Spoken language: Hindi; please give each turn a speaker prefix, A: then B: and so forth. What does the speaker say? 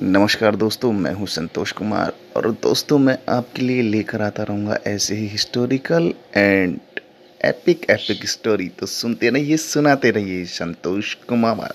A: नमस्कार दोस्तों, मैं हूँ संतोष कुमार और दोस्तों, मैं आपके लिए लेकर आता रहूँगा ऐसे ही historical and epic epic story तो सुनते रहिए, सुनाते रहिए संतोष कुमार।